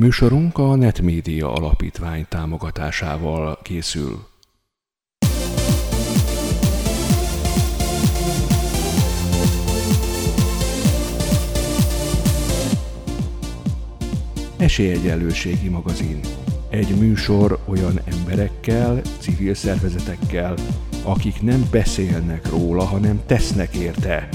Műsorunk a Netmédia Alapítvány támogatásával készül. Esélyegyenlőségi magazin. Egy műsor olyan emberekkel, civil szervezetekkel, akik nem beszélnek róla, hanem tesznek érte.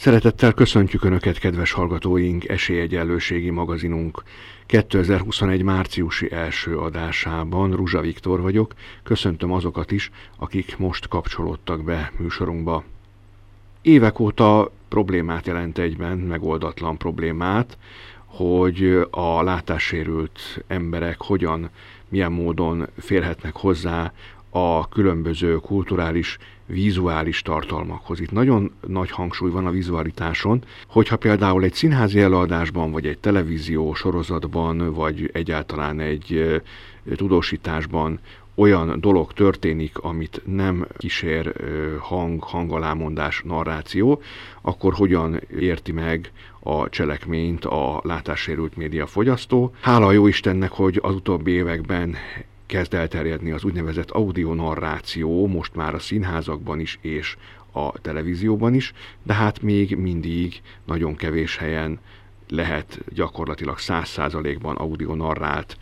Szeretettel köszöntjük Önöket, kedves hallgatóink, Esélyegyenlőségi magazinunk 2021 márciusi első adásában. Ruzsa Viktor vagyok, köszöntöm azokat is, akik most kapcsolódtak be műsorunkba. Évek óta problémát jelent egyben, megoldatlan problémát, hogy a látássérült emberek hogyan, milyen módon férhetnek hozzá a különböző kulturális, vizuális tartalmakhoz. Itt nagyon nagy hangsúly van a vizualitáson, hogyha például egy színházi előadásban, vagy egy televízió sorozatban, vagy egyáltalán egy tudósításban olyan dolog történik, amit nem kísér hang, hangalámondás, narráció, akkor hogyan érti meg a cselekményt a látássérült média fogyasztó. Hála jó Istennek, hogy az utóbbi években kezd elterjedni az úgynevezett audionarráció, most már a színházakban is és a televízióban is, de hát még mindig nagyon kevés helyen lehet gyakorlatilag száz százalékban audionarrált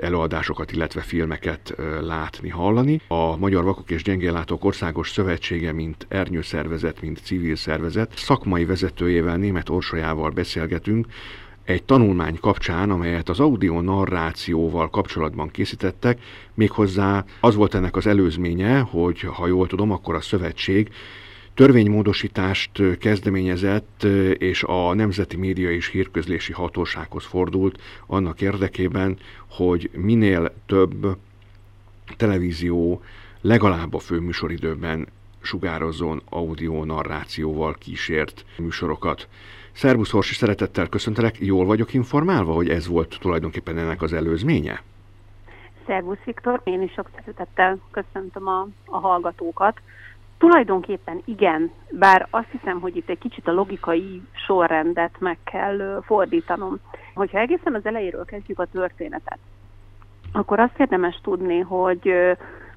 előadásokat, illetve filmeket látni, hallani. A Magyar Vakok és Gyengéllátók Országos Szövetsége, mint ernyőszervezet, mint civil szervezet, szakmai vezetőjével, német Orsolyával beszélgetünk, egy tanulmány kapcsán, amelyet az audio narrációval kapcsolatban készítettek, méghozzá az volt ennek az előzménye, hogy ha jól tudom, akkor a szövetség törvénymódosítást kezdeményezett, és a Nemzeti Média és Hírközlési Hatósághoz fordult annak érdekében, hogy minél több televízió legalább a főműsoridőben sugározzon audio narrációval kísért műsorokat. Szervusz Horsi, szeretettel köszöntelek. Jól vagyok informálva, hogy ez volt tulajdonképpen ennek az előzménye? Szervusz Viktor, én is sok szeretettel köszöntöm a, a hallgatókat. Tulajdonképpen igen, bár azt hiszem, hogy itt egy kicsit a logikai sorrendet meg kell fordítanom. Hogyha egészen az elejéről kezdjük a történetet, akkor azt érdemes tudni, hogy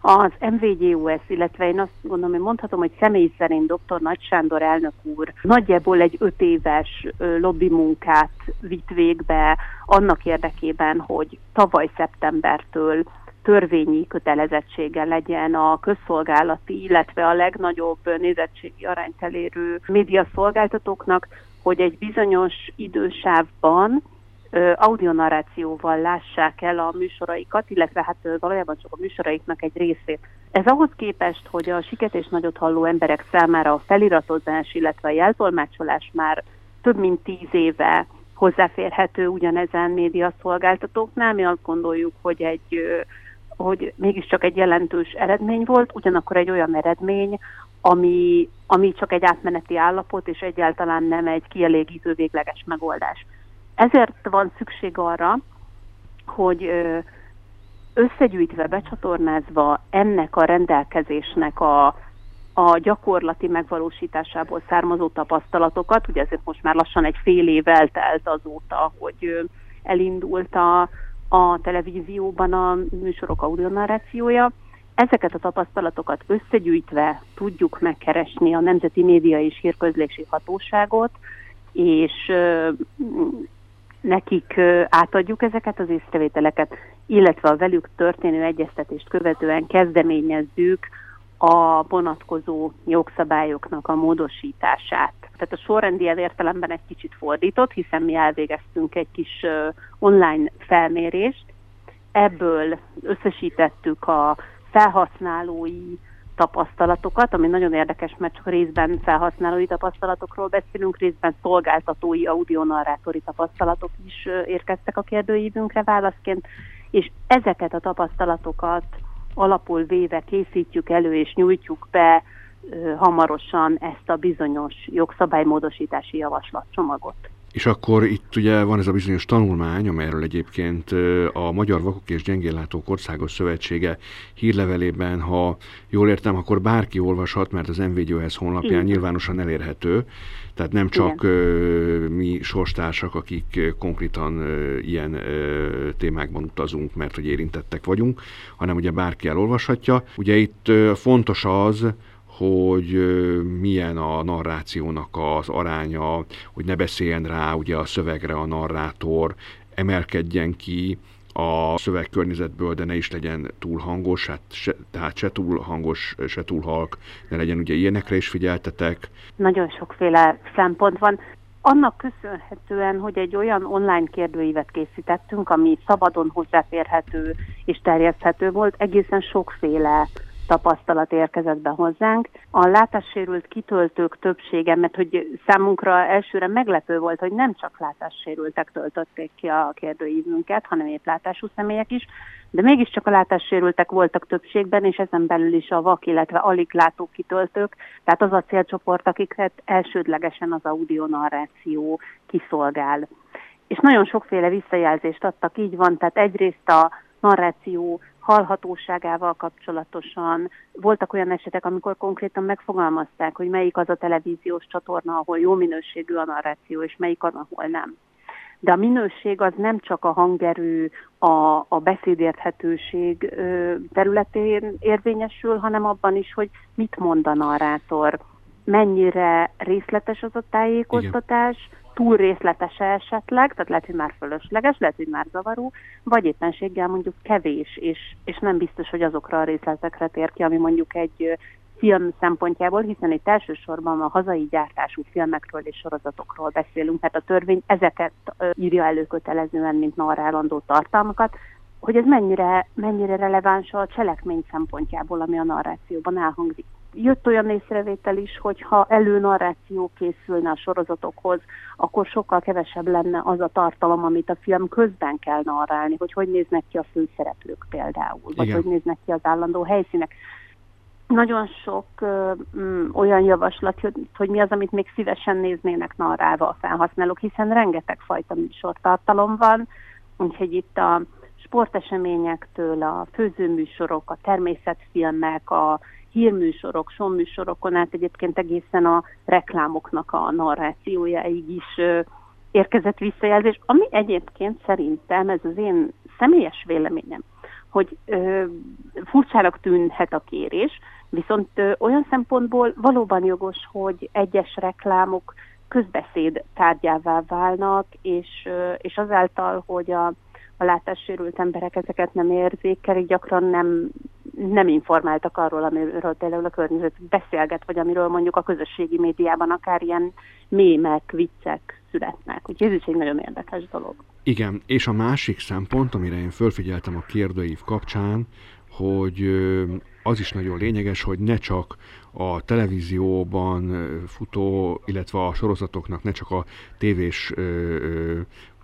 az MVGUS, illetve én azt gondolom, hogy mondhatom, hogy személy szerint dr. Nagy Sándor elnök úr nagyjából egy öt éves lobby munkát vitt végbe annak érdekében, hogy tavaly szeptembertől törvényi kötelezettsége legyen a közszolgálati, illetve a legnagyobb nézettségi arányt elérő médiaszolgáltatóknak, hogy egy bizonyos idősávban audionarrációval lássák el a műsoraikat, illetve hát valójában csak a műsoraiknak egy részét. Ez ahhoz képest, hogy a siket és nagyot halló emberek számára a feliratozás, illetve a jeltolmácsolás már több mint tíz éve hozzáférhető ugyanezen médiaszolgáltatóknál, mi azt gondoljuk, hogy egy hogy mégiscsak egy jelentős eredmény volt, ugyanakkor egy olyan eredmény, ami, ami csak egy átmeneti állapot, és egyáltalán nem egy kielégítő végleges megoldás. Ezért van szükség arra, hogy összegyűjtve, becsatornázva ennek a rendelkezésnek a, a gyakorlati megvalósításából származó tapasztalatokat, ugye ezért most már lassan egy fél év eltelt azóta, hogy elindult a, a televízióban a műsorok audionarrációja, ezeket a tapasztalatokat összegyűjtve tudjuk megkeresni a Nemzeti Média és Hírközlési Hatóságot, és nekik átadjuk ezeket az észrevételeket, illetve a velük történő egyeztetést követően kezdeményezzük a vonatkozó jogszabályoknak a módosítását. Tehát a sorrendi értelemben egy kicsit fordított, hiszen mi elvégeztünk egy kis online felmérést, ebből összesítettük a felhasználói tapasztalatokat, ami nagyon érdekes, mert csak részben felhasználói tapasztalatokról beszélünk, részben szolgáltatói, audionarrátori tapasztalatok is érkeztek a kérdőívünkre válaszként, és ezeket a tapasztalatokat alapul véve készítjük elő és nyújtjuk be hamarosan ezt a bizonyos jogszabálymódosítási javaslatcsomagot. És akkor itt ugye van ez a bizonyos tanulmány, amelyről egyébként a Magyar Vakok és Gyengéllátók Országos Szövetsége hírlevelében, ha jól értem, akkor bárki olvashat, mert az MVGOS honlapján Igen. nyilvánosan elérhető. Tehát nem csak Igen. mi sorstársak, akik konkrétan ilyen témákban utazunk, mert hogy érintettek vagyunk, hanem ugye bárki elolvashatja. Ugye itt fontos az, hogy milyen a narrációnak az aránya, hogy ne beszéljen rá ugye a szövegre a narrátor, emelkedjen ki a szövegkörnyezetből, de ne is legyen túl hangos, hát se, tehát se túl hangos, se túl halk, ne legyen ugye ilyenekre is figyeltetek. Nagyon sokféle szempont van. Annak köszönhetően, hogy egy olyan online kérdőívet készítettünk, ami szabadon hozzáférhető és terjeszthető volt, egészen sokféle tapasztalat érkezett be hozzánk. A látássérült kitöltők többsége, mert hogy számunkra elsőre meglepő volt, hogy nem csak látássérültek töltötték ki a kérdőívünket, hanem épp látású személyek is, de mégiscsak a látássérültek voltak többségben, és ezen belül is a vak, illetve alig látó kitöltők, tehát az a célcsoport, akiket elsődlegesen az audionarráció kiszolgál. És nagyon sokféle visszajelzést adtak, így van, tehát egyrészt a narráció hallhatóságával kapcsolatosan. Voltak olyan esetek, amikor konkrétan megfogalmazták, hogy melyik az a televíziós csatorna, ahol jó minőségű a narráció, és melyik az, ahol nem. De a minőség az nem csak a hangerő, a, a beszédérthetőség területén érvényesül, hanem abban is, hogy mit mond a narrátor, mennyire részletes az a tájékoztatás, Igen túl részletes esetleg, tehát lehet, hogy már fölösleges, lehet, hogy már zavaró, vagy éppenséggel mondjuk kevés, és, és nem biztos, hogy azokra a részletekre tér ki, ami mondjuk egy film szempontjából, hiszen itt elsősorban a hazai gyártású filmekről és sorozatokról beszélünk, tehát a törvény ezeket írja elő kötelezően, mint narrálandó tartalmakat, hogy ez mennyire, mennyire releváns a cselekmény szempontjából, ami a narrációban elhangzik jött olyan észrevétel is, hogy ha előnarráció készülne a sorozatokhoz, akkor sokkal kevesebb lenne az a tartalom, amit a film közben kell narrálni, hogy hogy néznek ki a főszereplők például, vagy Igen. hogy néznek ki az állandó helyszínek. Nagyon sok ö, ö, olyan javaslat, hogy, hogy mi az, amit még szívesen néznének narrálva a felhasználók, hiszen rengeteg fajta műsortartalom van, úgyhogy itt a sporteseményektől a főzőműsorok, a természetfilmek, a hírműsorok, sonműsorokon át egyébként egészen a reklámoknak a narrációjáig is érkezett visszajelzés, ami egyébként szerintem, ez az én személyes véleményem, hogy ö, furcsának tűnhet a kérés, viszont ö, olyan szempontból valóban jogos, hogy egyes reklámok közbeszéd tárgyává válnak, és, ö, és azáltal, hogy a, a látássérült emberek ezeket nem érzékelik, gyakran nem nem informáltak arról, amiről például a környezet beszélget, vagy amiről mondjuk a közösségi médiában akár ilyen mémek, viccek születnek. Úgyhogy ez is egy nagyon érdekes dolog. Igen, és a másik szempont, amire én fölfigyeltem a kérdőív kapcsán, hogy az is nagyon lényeges, hogy ne csak a televízióban futó, illetve a sorozatoknak ne csak a tévés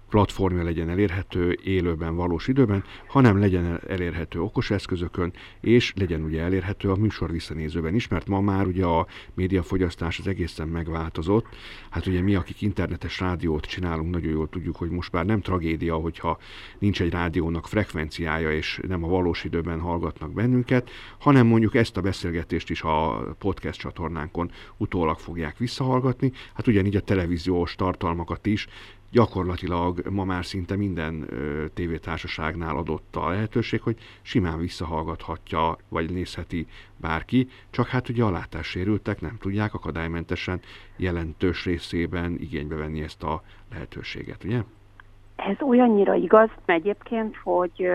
platformja legyen elérhető élőben, valós időben, hanem legyen elérhető okos eszközökön, és legyen ugye elérhető a műsor visszanézőben is, mert ma már ugye a médiafogyasztás az egészen megváltozott. Hát ugye mi, akik internetes rádiót csinálunk, nagyon jól tudjuk, hogy most már nem tragédia, hogyha nincs egy rádiónak frekvenciája, és nem a valós időben hallgatnak bennünket, hanem mondjuk ezt a beszélgetést is a podcast csatornánkon utólag fogják visszahallgatni. Hát ugyanígy a televíziós tartalmakat is gyakorlatilag ma már szinte minden tévétársaságnál adott a lehetőség, hogy simán visszahallgathatja, vagy nézheti bárki, csak hát ugye a látássérültek nem tudják akadálymentesen jelentős részében igénybe venni ezt a lehetőséget, ugye? Ez olyannyira igaz egyébként, hogy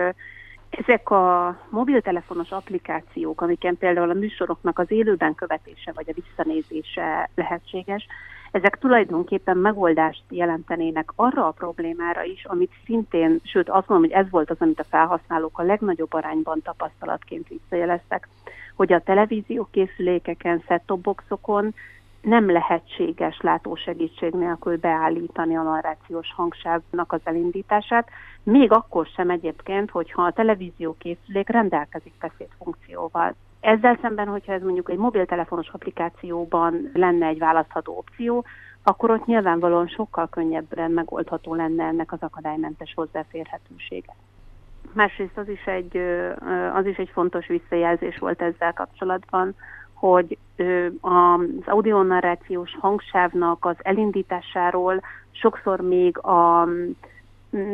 ezek a mobiltelefonos applikációk, amiken például a műsoroknak az élőben követése vagy a visszanézése lehetséges, ezek tulajdonképpen megoldást jelentenének arra a problémára is, amit szintén, sőt azt mondom, hogy ez volt az, amit a felhasználók a legnagyobb arányban tapasztalatként visszajeleztek, hogy a televízió készülékeken, set boxokon nem lehetséges látósegítség nélkül beállítani a narrációs hangsávnak az elindítását, még akkor sem egyébként, hogyha a televízió készülék rendelkezik beszédfunkcióval. Ezzel szemben, hogyha ez mondjuk egy mobiltelefonos applikációban lenne egy választható opció, akkor ott nyilvánvalóan sokkal könnyebben megoldható lenne ennek az akadálymentes hozzáférhetősége. Másrészt az is egy, az is egy fontos visszajelzés volt ezzel kapcsolatban, hogy az audionarrációs hangsávnak az elindításáról sokszor még a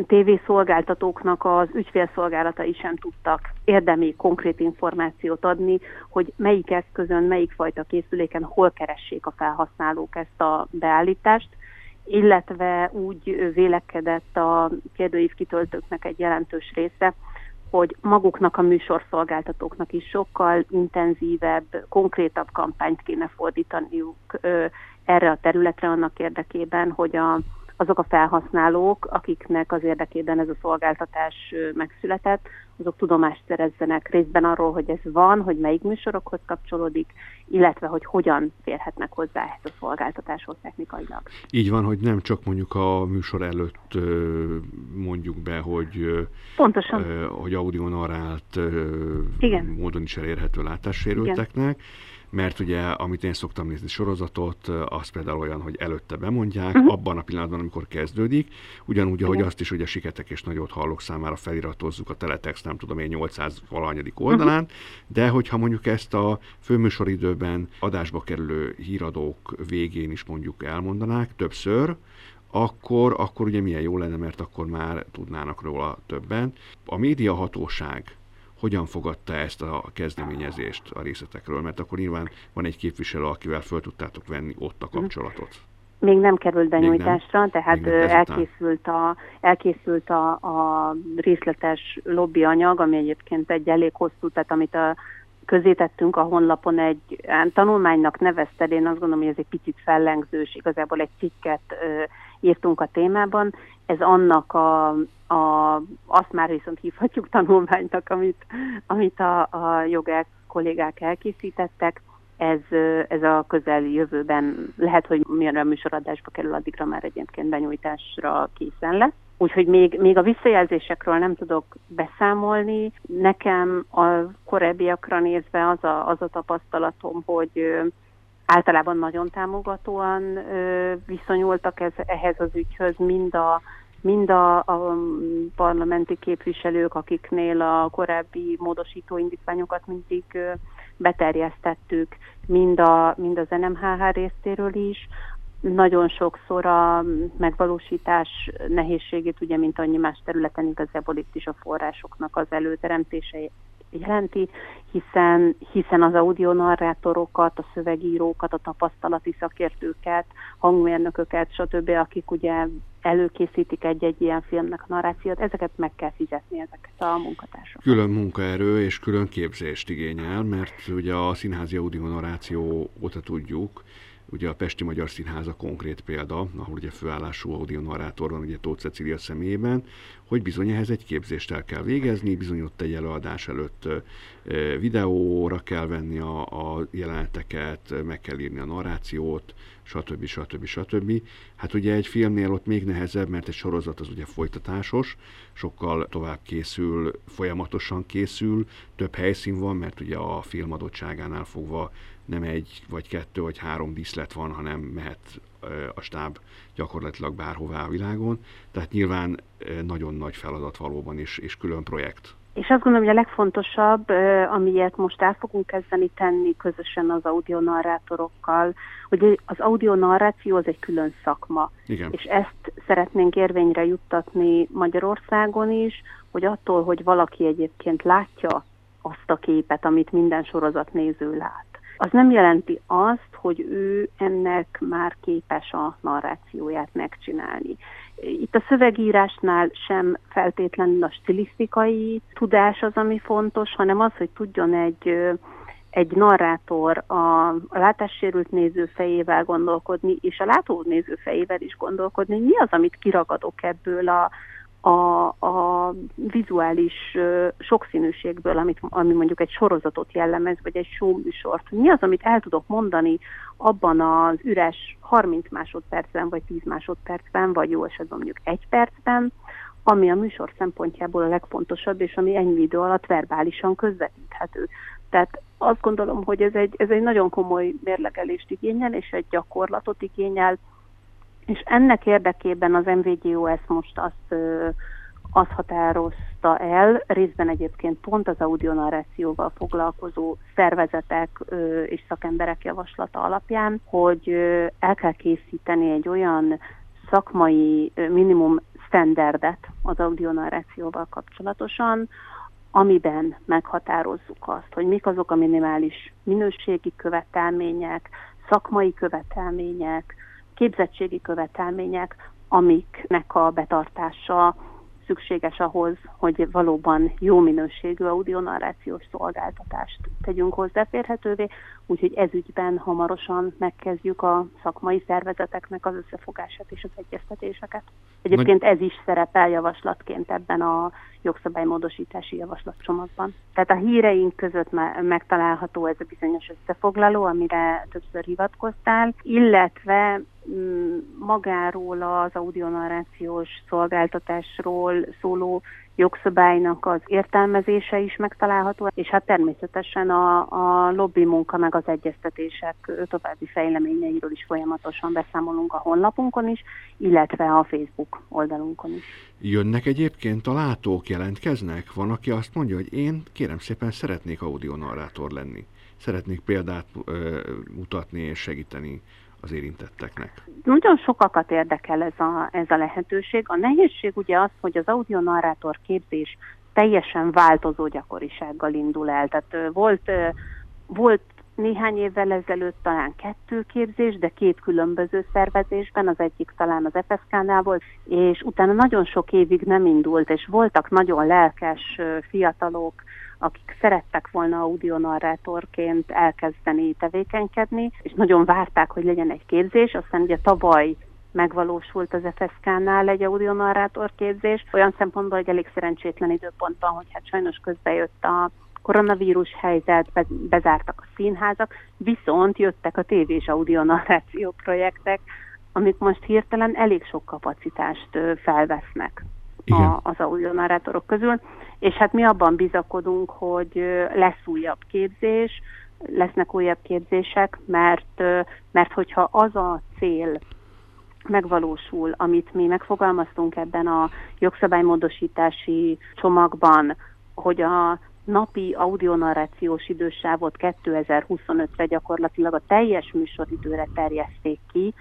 tévészolgáltatóknak az ügyfélszolgálatai sem tudtak érdemi, konkrét információt adni, hogy melyik eszközön, melyik fajta készüléken hol keressék a felhasználók ezt a beállítást, illetve úgy vélekedett a kérdőív kitöltőknek egy jelentős része, hogy maguknak a műsorszolgáltatóknak is sokkal intenzívebb, konkrétabb kampányt kéne fordítaniuk erre a területre annak érdekében, hogy a azok a felhasználók, akiknek az érdekében ez a szolgáltatás megszületett, azok tudomást szerezzenek részben arról, hogy ez van, hogy melyik műsorokhoz kapcsolódik, illetve hogy hogyan férhetnek hozzá ehhez a szolgáltatáshoz technikailag. Így van, hogy nem csak mondjuk a műsor előtt mondjuk be, hogy, Pontosan. hogy audionarrált módon is elérhető látássérülteknek, Igen mert ugye, amit én szoktam nézni sorozatot, az például olyan, hogy előtte bemondják, uh-huh. abban a pillanatban, amikor kezdődik, ugyanúgy, ahogy azt is, hogy a siketek és nagyot hallok számára feliratozzuk a teletext, nem tudom én, 800 valanyadik oldalán, uh-huh. de hogyha mondjuk ezt a főműsoridőben adásba kerülő híradók végén is mondjuk elmondanák többször, akkor, akkor ugye milyen jó lenne, mert akkor már tudnának róla többen. A médiahatóság hogyan fogadta ezt a kezdeményezést a részletekről, mert akkor nyilván van egy képviselő, akivel föl tudtátok venni ott a mhm. kapcsolatot. Még nem került benyújtásra, nem. tehát nem elkészült, a, elkészült a, a részletes lobbyanyag, ami egyébként egy elég hosszú, tehát amit a közé tettünk a honlapon egy tanulmánynak nevezted, én azt gondolom, hogy ez egy picit fellengzős, igazából egy cikket írtunk a témában. Ez annak a, a, azt már viszont hívhatjuk tanulmánynak, amit, amit a, a jogák kollégák elkészítettek. Ez, ez a közeli jövőben lehet, hogy milyen a műsoradásba kerül, addigra már egyébként benyújtásra készen lesz. Úgyhogy még, még a visszajelzésekről nem tudok beszámolni. Nekem a korábbiakra nézve az a, az a tapasztalatom, hogy általában nagyon támogatóan viszonyultak ez, ehhez az ügyhöz, mind a mind a, a parlamenti képviselők, akiknél a korábbi módosító indítványokat mindig beterjesztettük, mind, a, mind az NMHH részéről is. Nagyon sokszor a megvalósítás nehézségét, ugye, mint annyi más területen igazából itt is a forrásoknak az előteremtése jelenti, hiszen, hiszen az audionarrátorokat, a szövegírókat, a tapasztalati szakértőket, hangmérnököket, stb., akik ugye előkészítik egy-egy ilyen filmnek a narrációt, ezeket meg kell fizetni, ezeket a munkatársakat. Külön munkaerő és külön képzést igényel, mert ugye a színházi audionarráció óta tudjuk, Ugye a Pesti Magyar Színház a konkrét példa, ahol ugye főállású audionarrátor van, ugye Tóth Cecília személyében, hogy bizony ehhez egy képzést el kell végezni, bizony ott egy előadás előtt videóra kell venni a, a jeleneteket, meg kell írni a narrációt, stb. stb. stb. Hát ugye egy filmnél ott még nehezebb, mert egy sorozat az ugye folytatásos, sokkal tovább készül, folyamatosan készül, több helyszín van, mert ugye a film adottságánál fogva nem egy, vagy kettő, vagy három díszlet van, hanem mehet a stáb gyakorlatilag bárhová a világon. Tehát nyilván nagyon nagy feladat valóban, és, és külön projekt. És azt gondolom, hogy a legfontosabb, amiért most el fogunk kezdeni tenni közösen az audionarrátorokkal, hogy az audionarráció az egy külön szakma. Igen. És ezt szeretnénk érvényre juttatni Magyarországon is, hogy attól, hogy valaki egyébként látja azt a képet, amit minden sorozatnéző lát, az nem jelenti azt, hogy ő ennek már képes a narrációját megcsinálni. Itt a szövegírásnál sem feltétlenül a stilisztikai tudás az, ami fontos, hanem az, hogy tudjon egy egy narrátor a, a látássérült néző fejével gondolkodni, és a látó néző fejével is gondolkodni, mi az, amit kiragadok ebből a, a, a vizuális sokszínűségből, amit, ami mondjuk egy sorozatot jellemez, vagy egy műsort. Mi az, amit el tudok mondani abban az üres 30 másodpercben, vagy 10 másodpercben, vagy jó esetben mondjuk egy percben, ami a műsor szempontjából a legfontosabb, és ami ennyi idő alatt verbálisan közvetíthető. Tehát azt gondolom, hogy ez egy, ez egy nagyon komoly mérlegelést igényel, és egy gyakorlatot igényel, és ennek érdekében az MVGOS most azt, azt határozta el, részben egyébként pont az audionarrációval foglalkozó szervezetek és szakemberek javaslata alapján, hogy el kell készíteni egy olyan szakmai minimum standardet az audionarrációval kapcsolatosan, amiben meghatározzuk azt, hogy mik azok a minimális minőségi követelmények, szakmai követelmények, képzettségi követelmények, amiknek a betartása szükséges ahhoz, hogy valóban jó minőségű audionarrációs szolgáltatást tegyünk hozzáférhetővé, úgyhogy ezügyben hamarosan megkezdjük a szakmai szervezeteknek az összefogását és az egyeztetéseket. Egyébként ez is szerepel javaslatként ebben a jogszabálymódosítási javaslatcsomagban. Tehát a híreink között megtalálható ez a bizonyos összefoglaló, amire többször hivatkoztál, illetve magáról az audionarrációs szolgáltatásról szóló jogszabálynak az értelmezése is megtalálható, és hát természetesen a, a lobby munka meg az egyeztetések további fejleményeiről is folyamatosan beszámolunk a honlapunkon is, illetve a Facebook oldalunkon is. Jönnek egyébként a látók, jelentkeznek? Van, aki azt mondja, hogy én kérem szépen szeretnék audionarrátor lenni. Szeretnék példát ö, mutatni és segíteni az érintetteknek? Nagyon sokakat érdekel ez a, ez a lehetőség. A nehézség ugye az, hogy az audionarrátor képzés teljesen változó gyakorisággal indul el. Tehát volt, volt néhány évvel ezelőtt talán kettő képzés, de két különböző szervezésben, az egyik talán az FSK-nál volt, és utána nagyon sok évig nem indult, és voltak nagyon lelkes fiatalok, akik szerettek volna audionarrátorként elkezdeni tevékenykedni, és nagyon várták, hogy legyen egy képzés, aztán ugye tavaly megvalósult az FSK-nál egy audionarrátor képzés, olyan szempontból, hogy elég szerencsétlen időpontban, hogy hát sajnos közbejött a koronavírus helyzet, bezártak a színházak, viszont jöttek a tévés audionarráció projektek, amik most hirtelen elég sok kapacitást felvesznek a, az audionarrátorok közül, és hát mi abban bizakodunk, hogy lesz újabb képzés, lesznek újabb képzések, mert, mert hogyha az a cél megvalósul, amit mi megfogalmaztunk ebben a jogszabálymódosítási csomagban, hogy a napi audionarrációs idősávot 2025-re gyakorlatilag a teljes műsoridőre terjeszték ki,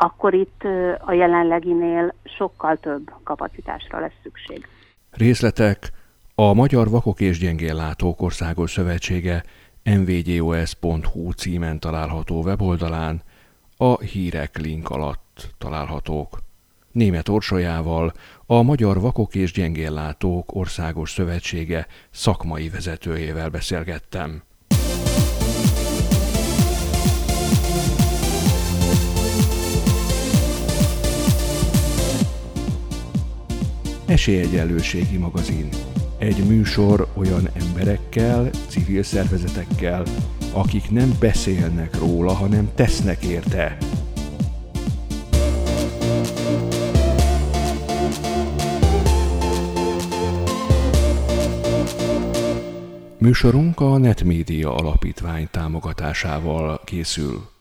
akkor itt a jelenleginél sokkal több kapacitásra lesz szükség. Részletek a Magyar Vakok és Gyengéllátók Országos Szövetsége mvgos.hu címen található weboldalán a hírek link alatt találhatók. Német Orsolyával, a Magyar Vakok és Gyengéllátók Országos Szövetsége szakmai vezetőjével beszélgettem. Esélyegyenlőségi magazin. Egy műsor olyan emberekkel, civil szervezetekkel, akik nem beszélnek róla, hanem tesznek érte. Műsorunk a Netmédia Alapítvány támogatásával készül.